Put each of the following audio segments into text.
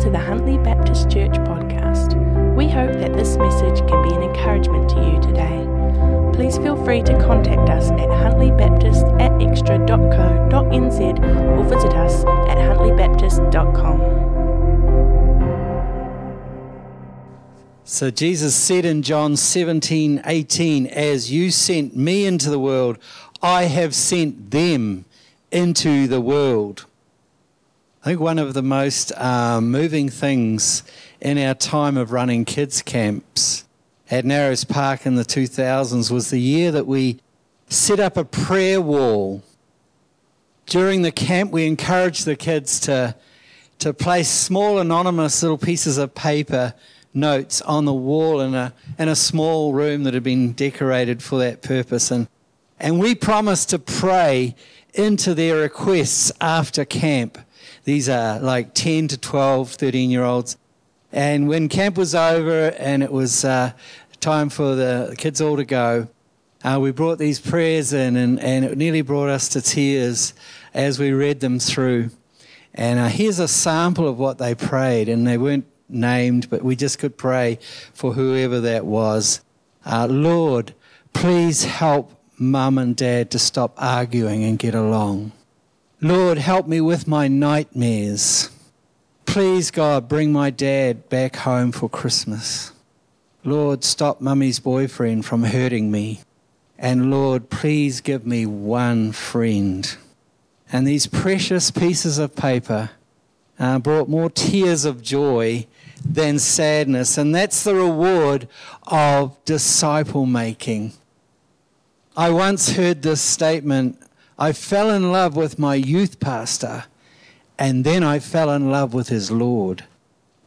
to the Huntly Baptist Church podcast. We hope that this message can be an encouragement to you today. Please feel free to contact us at huntlybaptist at xtra.co.nz or visit us at huntlybaptist.com. So Jesus said in John 17, 18, As you sent me into the world, I have sent them into the world. I think one of the most uh, moving things in our time of running kids' camps at Narrows Park in the 2000s was the year that we set up a prayer wall. During the camp, we encouraged the kids to, to place small, anonymous little pieces of paper notes on the wall in a, in a small room that had been decorated for that purpose. And, and we promised to pray into their requests after camp. These are like 10 to 12, 13 year olds. And when camp was over and it was uh, time for the kids all to go, uh, we brought these prayers in and, and it nearly brought us to tears as we read them through. And uh, here's a sample of what they prayed, and they weren't named, but we just could pray for whoever that was. Uh, Lord, please help mum and dad to stop arguing and get along. Lord, help me with my nightmares. Please, God, bring my dad back home for Christmas. Lord, stop mummy's boyfriend from hurting me. And Lord, please give me one friend. And these precious pieces of paper uh, brought more tears of joy than sadness. And that's the reward of disciple making. I once heard this statement I fell in love with my youth pastor, and then I fell in love with his Lord.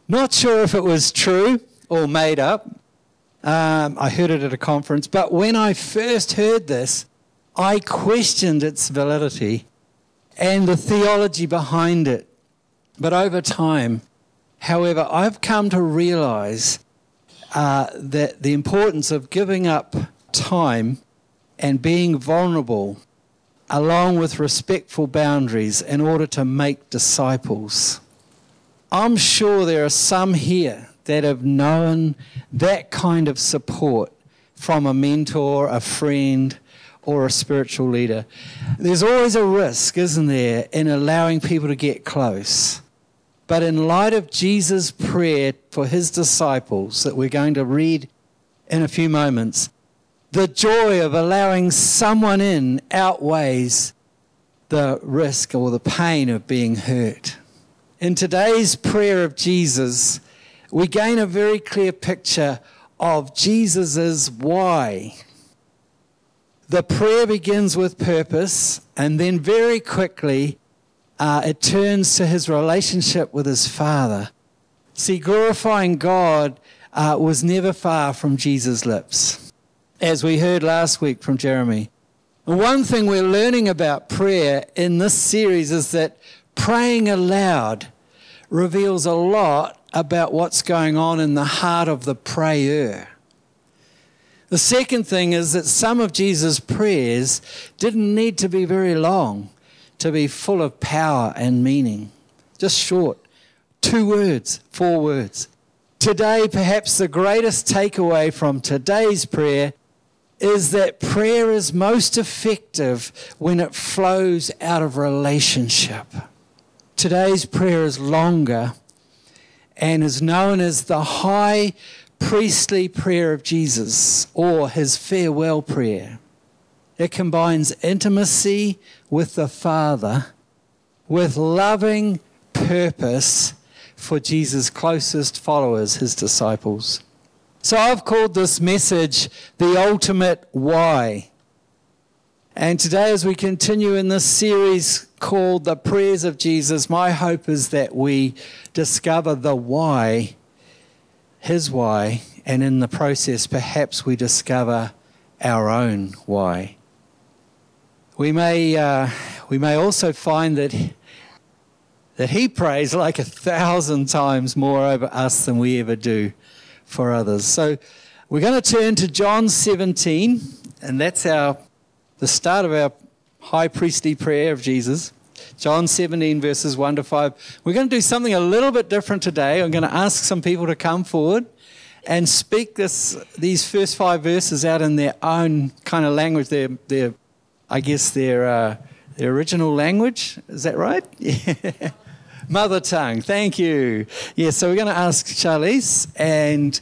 Not sure if it was true or made up. Um, I heard it at a conference, but when I first heard this, I questioned its validity and the theology behind it. But over time, however, I've come to realize uh, that the importance of giving up time and being vulnerable along with respectful boundaries in order to make disciples. I'm sure there are some here that have known that kind of support from a mentor, a friend, or a spiritual leader. There's always a risk, isn't there, in allowing people to get close. But in light of Jesus' prayer for his disciples that we're going to read in a few moments, the joy of allowing someone in outweighs the risk or the pain of being hurt. In today's prayer of Jesus, we gain a very clear picture of Jesus' why. The prayer begins with purpose, and then very quickly uh, it turns to his relationship with his Father. See, glorifying God uh, was never far from Jesus' lips as we heard last week from Jeremy. One thing we're learning about prayer in this series is that praying aloud reveals a lot about what's going on in the heart of the prayer. The second thing is that some of Jesus' prayers didn't need to be very long to be full of power and meaning. Just short, two words, four words. Today, perhaps the greatest takeaway from today's prayer is that prayer is most effective when it flows out of relationship. Today's prayer is longer and is known as the high priestly prayer of Jesus or his farewell prayer. It combines intimacy with the Father with loving purpose for Jesus' closest followers, his disciples. So I've called this message the ultimate why. And today, as we continue in this series called The Prayers of Jesus, my hope is that we discover the why, his why, and in the process, perhaps we discover our own why. We may, uh, we may also find that, that he prays like a thousand times more over us than we ever do for others. So we're going to turn to John 17, and that's our the start of our high priestly prayer of Jesus. John 17, verses 1 to 5. We're going to do something a little bit different today. I'm going to ask some people to come forward and speak this, these first five verses out in their own kind of language, their, their I guess, their, uh, their original language. Is that right? Yeah. Mother tongue. Thank you. Yeah, so we're going to ask Charlize and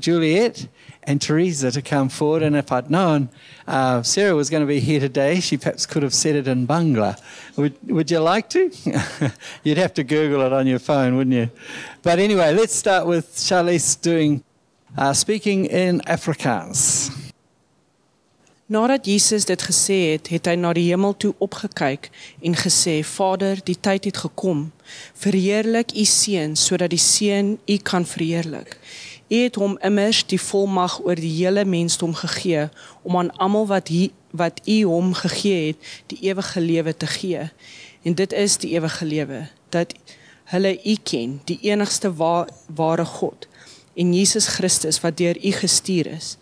Juliet and Teresa to come forward. And if I'd known uh, Sarah was going to be here today, she perhaps could have said it in Bangla. Would, would you like to? You'd have to Google it on your phone, wouldn't you? But anyway, let's start with Charlize doing uh, speaking in Afrikaans. Nadat Jesus dit gesê het, het hy na die hemel toe opgekyk en gesê: Vader, die tyd het gekom. Verheerlik U seun sodat die seun U kan verheerlik. U het hom immers die volmag oor die hele mensdom gegee om aan almal wat hy, wat U hom gegee het, die ewige lewe te gee. En dit is die ewige lewe dat hulle U ken, die enigste wa ware God en Jesus Christus wat deur U gestuur is.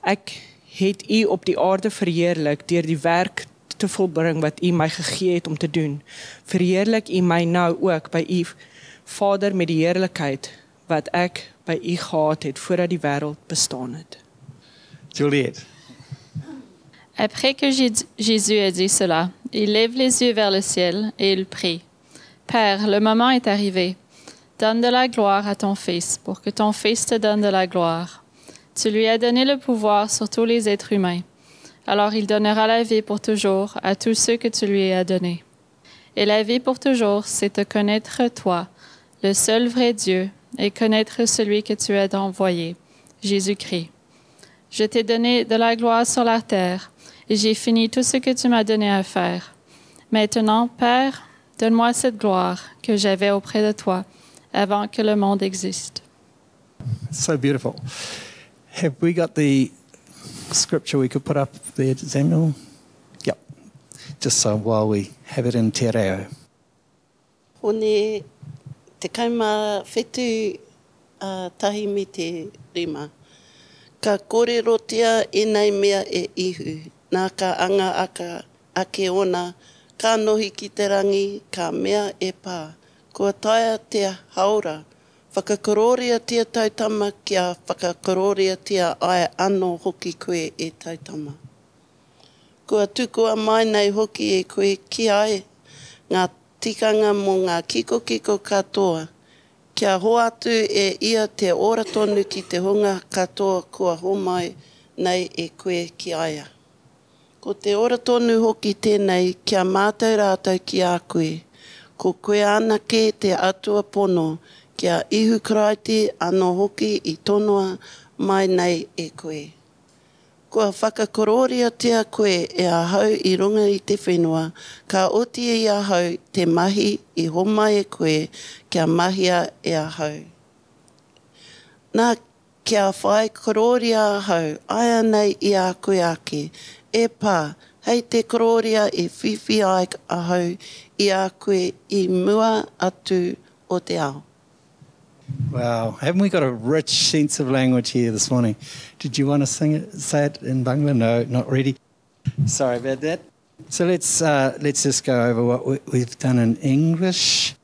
Ek het u op die aarde verheerlik deur die werk te volbring wat u my gegee het om te doen. Verheerlik u my nou ook by u Vader met die heerlikheid wat ek by u gehad het voordat die wêreld bestaan het. Juliet. Après que Jésus a dit cela, il lève les yeux vers le ciel et il prie. Père, le moment est arrivé. Donne de la gloire à ton Fils pour que ton Fils te donne de la gloire. Tu lui as donné le pouvoir sur tous les êtres humains. Alors il donnera la vie pour toujours à tous ceux que tu lui as donnés. Et la vie pour toujours, c'est te connaître toi, le seul vrai Dieu, et connaître celui que tu as envoyé, Jésus-Christ. Je t'ai donné de la gloire sur la terre, et j'ai fini tout ce que tu m'as donné à faire. Maintenant, Père, donne-moi cette gloire que j'avais auprès de toi avant que le monde existe. So beautiful. Have we got the scripture we could put up there, Samuel? Yep. Just so while we have it in te reo. Hone te kaima whetu uh, tahi me te rima. Ka kore rotia e nei mea e ihu. Nā ka anga aka ake ona, ka nohi ki te rangi, ka mea e pā. Kua taia te haura, whakakororia tia taitama kia whakakororia tia ai anō hoki koe e taitama. Kua tukua mai nei hoki e koe ki ai ngā tikanga mō ngā kiko kiko katoa. Kia ho atu e ia te ora tonu ki te hunga katoa kua homai nei e koe ki aia. Ko te ora tonu hoki tēnei kia mātai rātou ki a koe. Ko koe anake te atua pono kia ihu karaiti anō hoki i tonoa mai nei e koe. Kua whakakororia tia koe e a hau i runga i te whenua, ka oti e a hau te mahi i homa e koe kia mahia e a hau. Nā kia whai kororia a hau, aia nei i a koe ake, e pā, hei te kororia e whiwhi ai a hau i a koe i mua atu o te ao. Wow, haven't we got a rich sense of language here this morning? Did you want to sing it, say it in Bangla? No, not really. Sorry about that. So let's uh, let's just go over what we, we've done in English.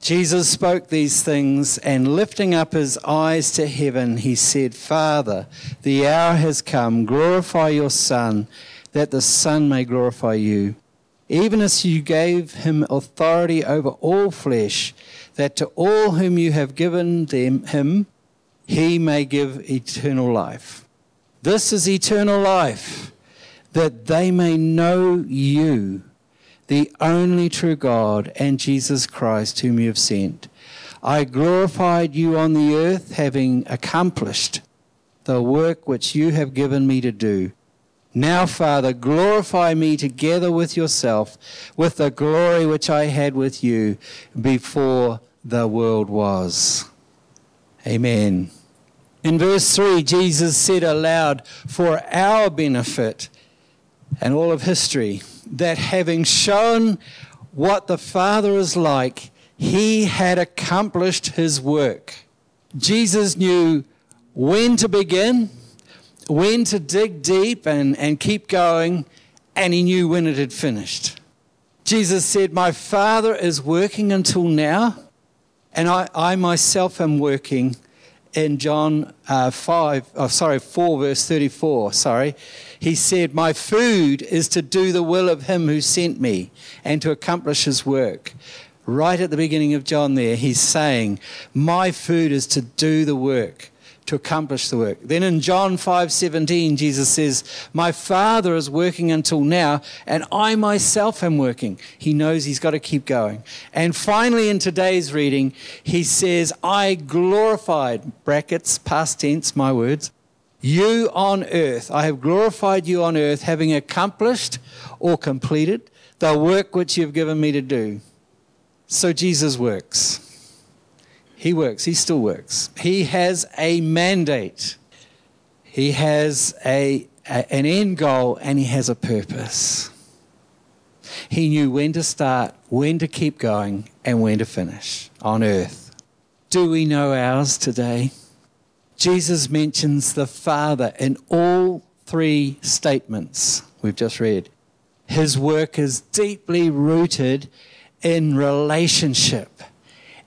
Jesus spoke these things, and lifting up his eyes to heaven, he said, Father, the hour has come. Glorify your Son, that the Son may glorify you. Even as you gave him authority over all flesh, that to all whom you have given them, him, he may give eternal life. This is eternal life, that they may know you, the only true God, and Jesus Christ, whom you have sent. I glorified you on the earth, having accomplished the work which you have given me to do. Now, Father, glorify me together with yourself, with the glory which I had with you before the world was. Amen. In verse 3, Jesus said aloud, For our benefit and all of history, that having shown what the Father is like, he had accomplished his work. Jesus knew when to begin, when to dig deep and, and keep going, and he knew when it had finished. Jesus said, My Father is working until now, and I, I myself am working in John uh, 5, oh, sorry, 4, verse 34, sorry. He said, My food is to do the will of him who sent me and to accomplish his work. Right at the beginning of John, there, he's saying, My food is to do the work to accomplish the work. Then in John 5:17 Jesus says, "My Father is working until now, and I myself am working." He knows he's got to keep going. And finally in today's reading, he says, "I glorified brackets past tense my words you on earth. I have glorified you on earth having accomplished or completed the work which you have given me to do." So Jesus works. He works. He still works. He has a mandate. He has a, a, an end goal and he has a purpose. He knew when to start, when to keep going, and when to finish on earth. Do we know ours today? Jesus mentions the Father in all three statements we've just read. His work is deeply rooted in relationship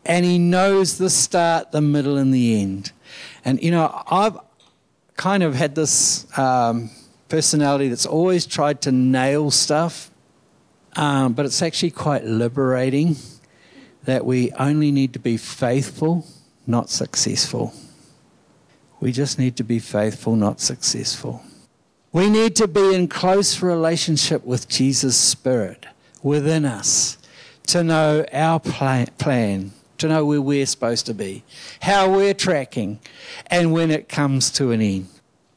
and he knows the start, the middle, and the end. And you know, I've kind of had this um, personality that's always tried to nail stuff, um, but it's actually quite liberating that we only need to be faithful, not successful. We just need to be faithful, not successful. We need to be in close relationship with Jesus' Spirit within us to know our plan, to know where we're supposed to be, how we're tracking, and when it comes to an end.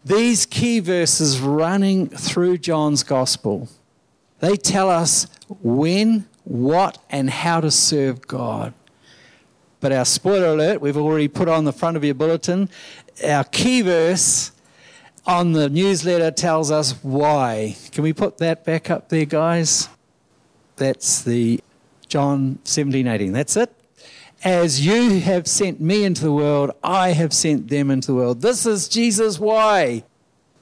These key verses running through John's gospel, they tell us when, what, and how to serve God. But our spoiler alert, we've already put on the front of your bulletin, our key verse on the newsletter tells us why. Can we put that back up there, guys? That's the John 17, 18. That's it. As you have sent me into the world, I have sent them into the world. This is Jesus' why.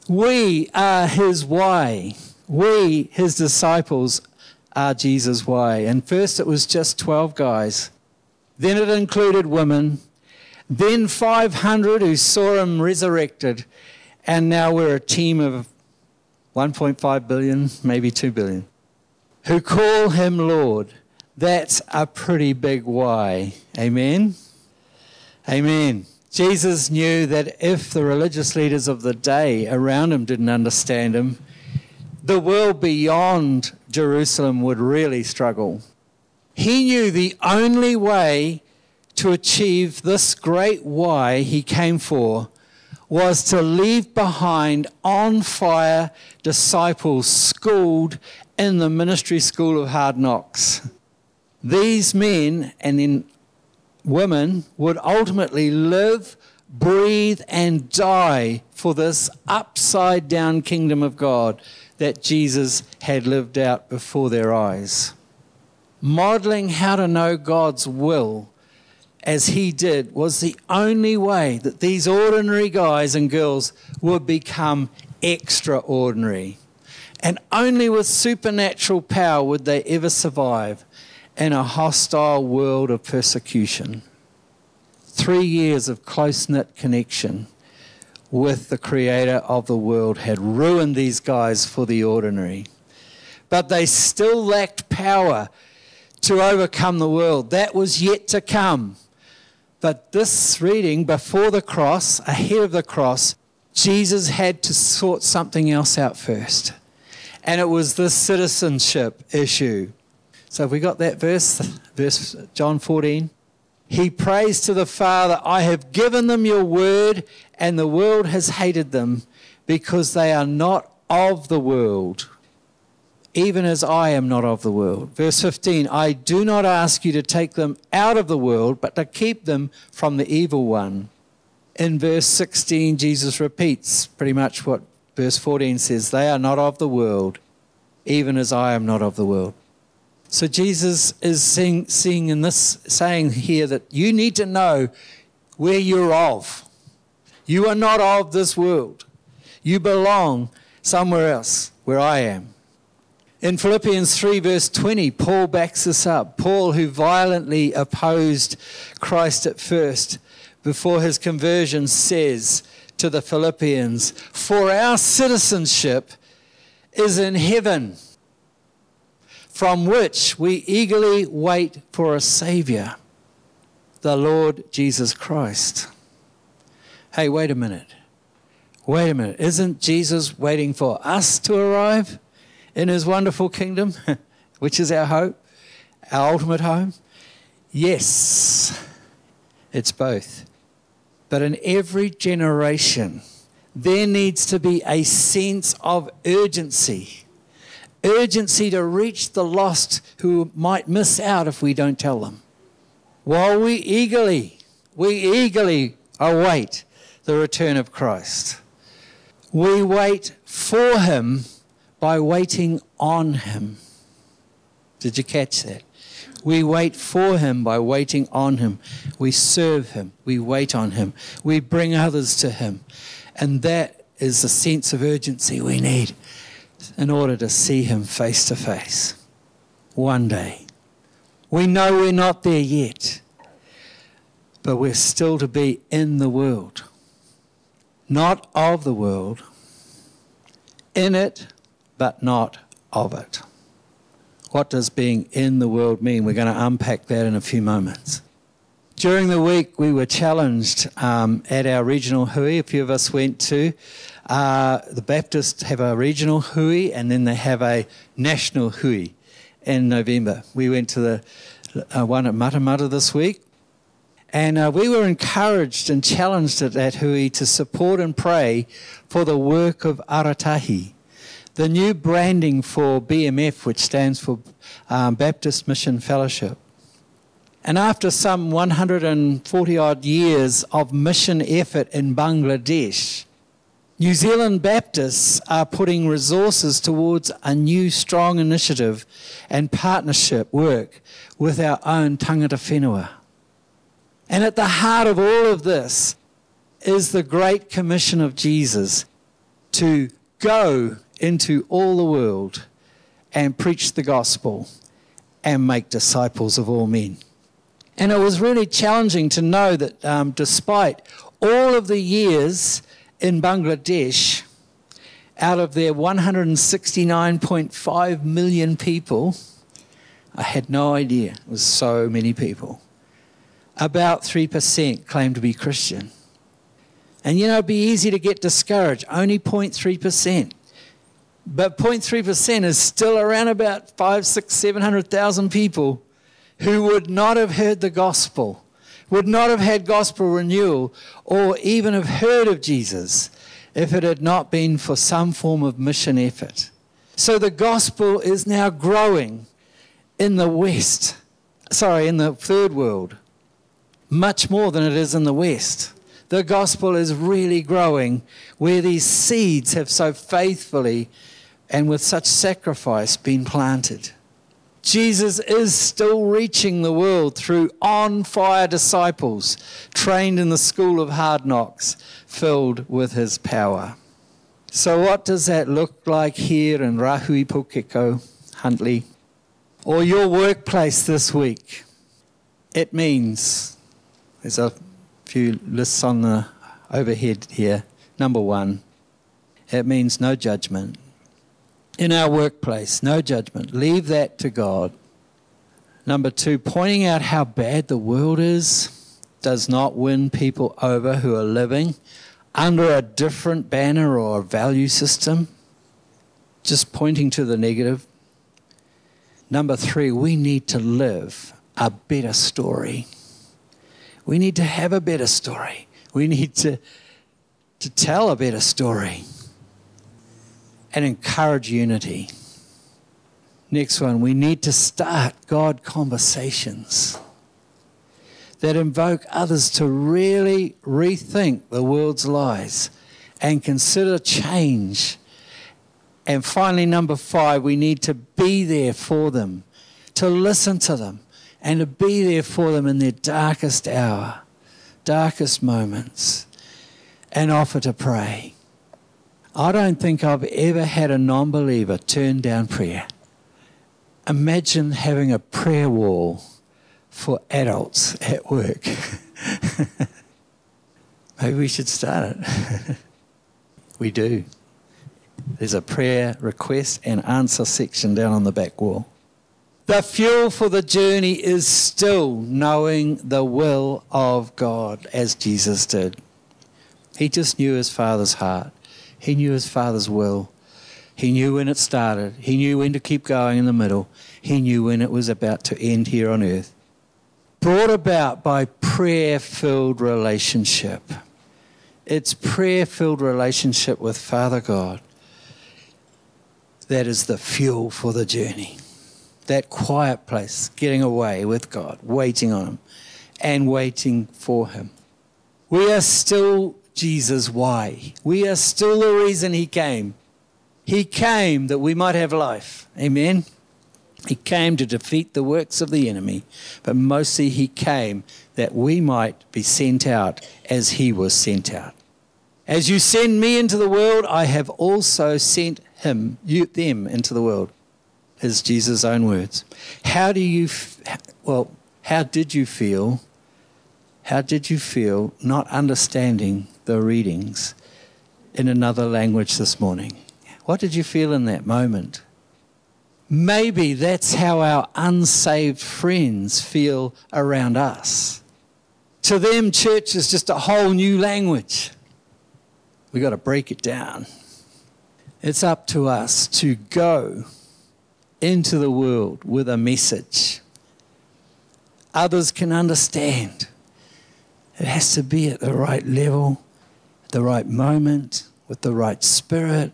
We are his why. We, his disciples, are Jesus' why. And first it was just 12 guys. Then it included women. Then 500 who saw him resurrected. And now we're a team of 1.5 billion, maybe 2 billion, who call him Lord. That's a pretty big why. Amen? Amen. Jesus knew that if the religious leaders of the day around him didn't understand him, the world beyond Jerusalem would really struggle. He knew the only way to achieve this great why he came for was to leave behind on fire disciples schooled in the ministry school of hard knocks. These men and women would ultimately live, breathe, and die for this upside down kingdom of God that Jesus had lived out before their eyes. Modeling how to know God's will as he did was the only way that these ordinary guys and girls would become extraordinary. And only with supernatural power would they ever survive in a hostile world of persecution. Three years of close knit connection with the creator of the world had ruined these guys for the ordinary. But they still lacked power to overcome the world. That was yet to come. But this reading, before the cross, ahead of the cross, Jesus had to sort something else out first. And it was this citizenship issue. So have we got that verse, verse John 14? He prays to the Father, I have given them your word, and the world has hated them because they are not of the world, even as I am not of the world. Verse 15, I do not ask you to take them out of the world, but to keep them from the evil one. In verse 16, Jesus repeats pretty much what verse 14 says They are not of the world, even as I am not of the world. So Jesus is seeing, seeing in this saying here that you need to know where you're of. You are not of this world. You belong somewhere else where I am. In Philippians 3, verse 20, Paul backs this up. Paul, who violently opposed Christ at first before his conversion, says to the Philippians, For our citizenship is in heaven, from which we eagerly wait for a Savior, the Lord Jesus Christ. Hey, wait a minute. Wait a minute. Isn't Jesus waiting for us to arrive? in his wonderful kingdom, which is our hope, our ultimate home? Yes, it's both. But in every generation, there needs to be a sense of urgency. Urgency to reach the lost who might miss out if we don't tell them. While we eagerly, we eagerly await the return of Christ. We wait for him by waiting on him. Did you catch that? We wait for him by waiting on him. We serve him. We wait on him. We bring others to him. And that is the sense of urgency we need in order to see him face to face one day. We know we're not there yet, but we're still to be in the world, not of the world, in it but not of it. What does being in the world mean? We're going to unpack that in a few moments. During the week, we were challenged um, at our regional hui. A few of us went to. Uh, the Baptists have a regional hui and then they have a national hui in November. We went to the uh, one at Matamata this week. And uh, we were encouraged and challenged at that hui to support and pray for the work of Aratahi the new branding for BMF, which stands for um, Baptist Mission Fellowship. And after some 140 odd years of mission effort in Bangladesh, New Zealand Baptists are putting resources towards a new strong initiative and partnership work with our own tangata whenua. And at the heart of all of this is the great commission of Jesus to go into all the world and preach the gospel and make disciples of all men. And it was really challenging to know that um, despite all of the years in Bangladesh, out of their 169.5 million people, I had no idea it was so many people. About 3% claim to be Christian. And you know, it'd be easy to get discouraged, only 0.3%. But 0.3% is still around about five, six, 700,000 people who would not have heard the gospel, would not have had gospel renewal, or even have heard of Jesus if it had not been for some form of mission effort. So the gospel is now growing in the West, sorry, in the third world, much more than it is in the West. The gospel is really growing where these seeds have so faithfully and with such sacrifice been planted. Jesus is still reaching the world through on fire disciples trained in the school of hard knocks, filled with his power. So, what does that look like here in Rāhui Pōkeka, Huntly, or your workplace this week? It means there's a few lists on the overhead here. Number one, it means no judgment in our workplace, no judgment. Leave that to God. Number two, pointing out how bad the world is does not win people over who are living under a different banner or value system. Just pointing to the negative. Number three, we need to live a better story. We need to have a better story. We need to, to tell a better story and encourage unity. Next one, we need to start God conversations that invoke others to really rethink the world's lies and consider change. And finally, number five, we need to be there for them, to listen to them, and to be there for them in their darkest hour, darkest moments, and offer to pray. I don't think I've ever had a non believer turn down prayer. Imagine having a prayer wall for adults at work. Maybe we should start it. we do. There's a prayer request and answer section down on the back wall. The fuel for the journey is still knowing the will of God as Jesus did. He just knew his Father's heart, he knew his Father's will. He knew when it started, he knew when to keep going in the middle, he knew when it was about to end here on earth. Brought about by prayer filled relationship. It's prayer filled relationship with Father God that is the fuel for the journey. That quiet place, getting away with God, waiting on Him, and waiting for Him. We are still Jesus' why. We are still the reason He came. He came that we might have life. Amen. He came to defeat the works of the enemy, but mostly He came that we might be sent out as He was sent out. As you send me into the world, I have also sent him, you, them into the world, is Jesus' own words. How do you, well, how did you feel? How did you feel not understanding the readings in another language this morning? What did you feel in that moment? Maybe that's how our unsaved friends feel around us. To them, church is just a whole new language. We've got to break it down. It's up to us to go into the world with a message. Others can understand. It has to be at the right level, the right moment, with the right spirit,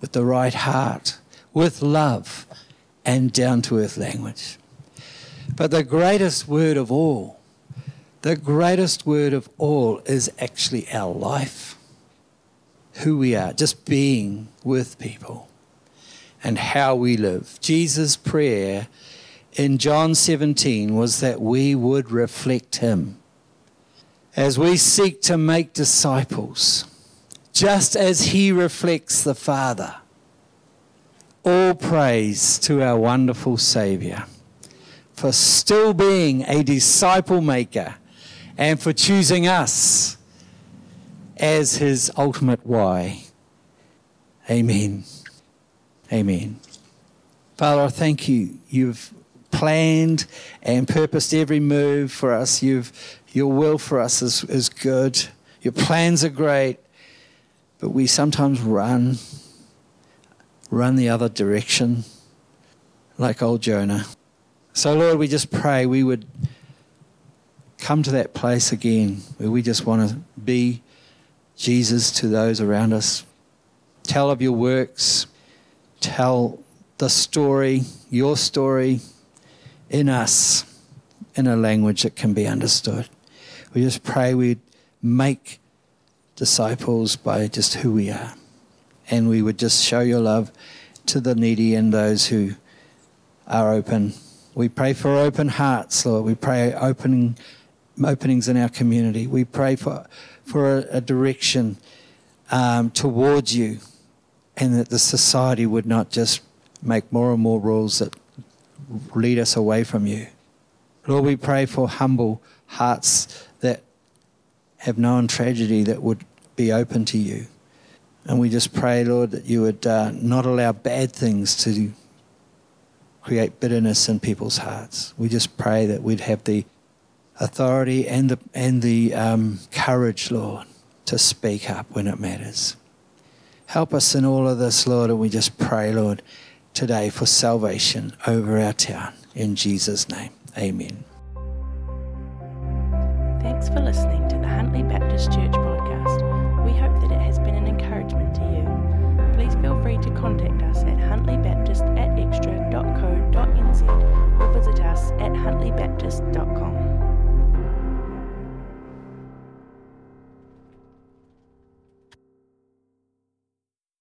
with the right heart, with love and down to earth language. But the greatest word of all, the greatest word of all is actually our life who we are, just being with people and how we live. Jesus' prayer in John 17 was that we would reflect him as we seek to make disciples, just as he reflects the Father. All praise to our wonderful Saviour for still being a disciple maker and for choosing us as his ultimate why. Amen. Amen. Father, I thank you. You've planned and purposed every move for us. You've, your will for us is, is good. Your plans are great, but we sometimes run, run the other direction, like old Jonah. So, Lord, we just pray we would come to that place again where we just want to be Jesus to those around us. Tell of your works. Tell the story, your story, in us in a language that can be understood. We just pray we'd make disciples by just who we are. And we would just show your love to the needy and those who are open. We pray for open hearts, Lord. We pray opening openings in our community. We pray for for a, a direction um, towards you, and that the society would not just make more and more rules that lead us away from you. Lord, we pray for humble hearts have known tragedy that would be open to you. And we just pray, Lord, that you would uh, not allow bad things to create bitterness in people's hearts. We just pray that we'd have the authority and the, and the um, courage, Lord, to speak up when it matters. Help us in all of this, Lord, and we just pray, Lord, today for salvation over our town. In Jesus' name, amen. Thanks for listening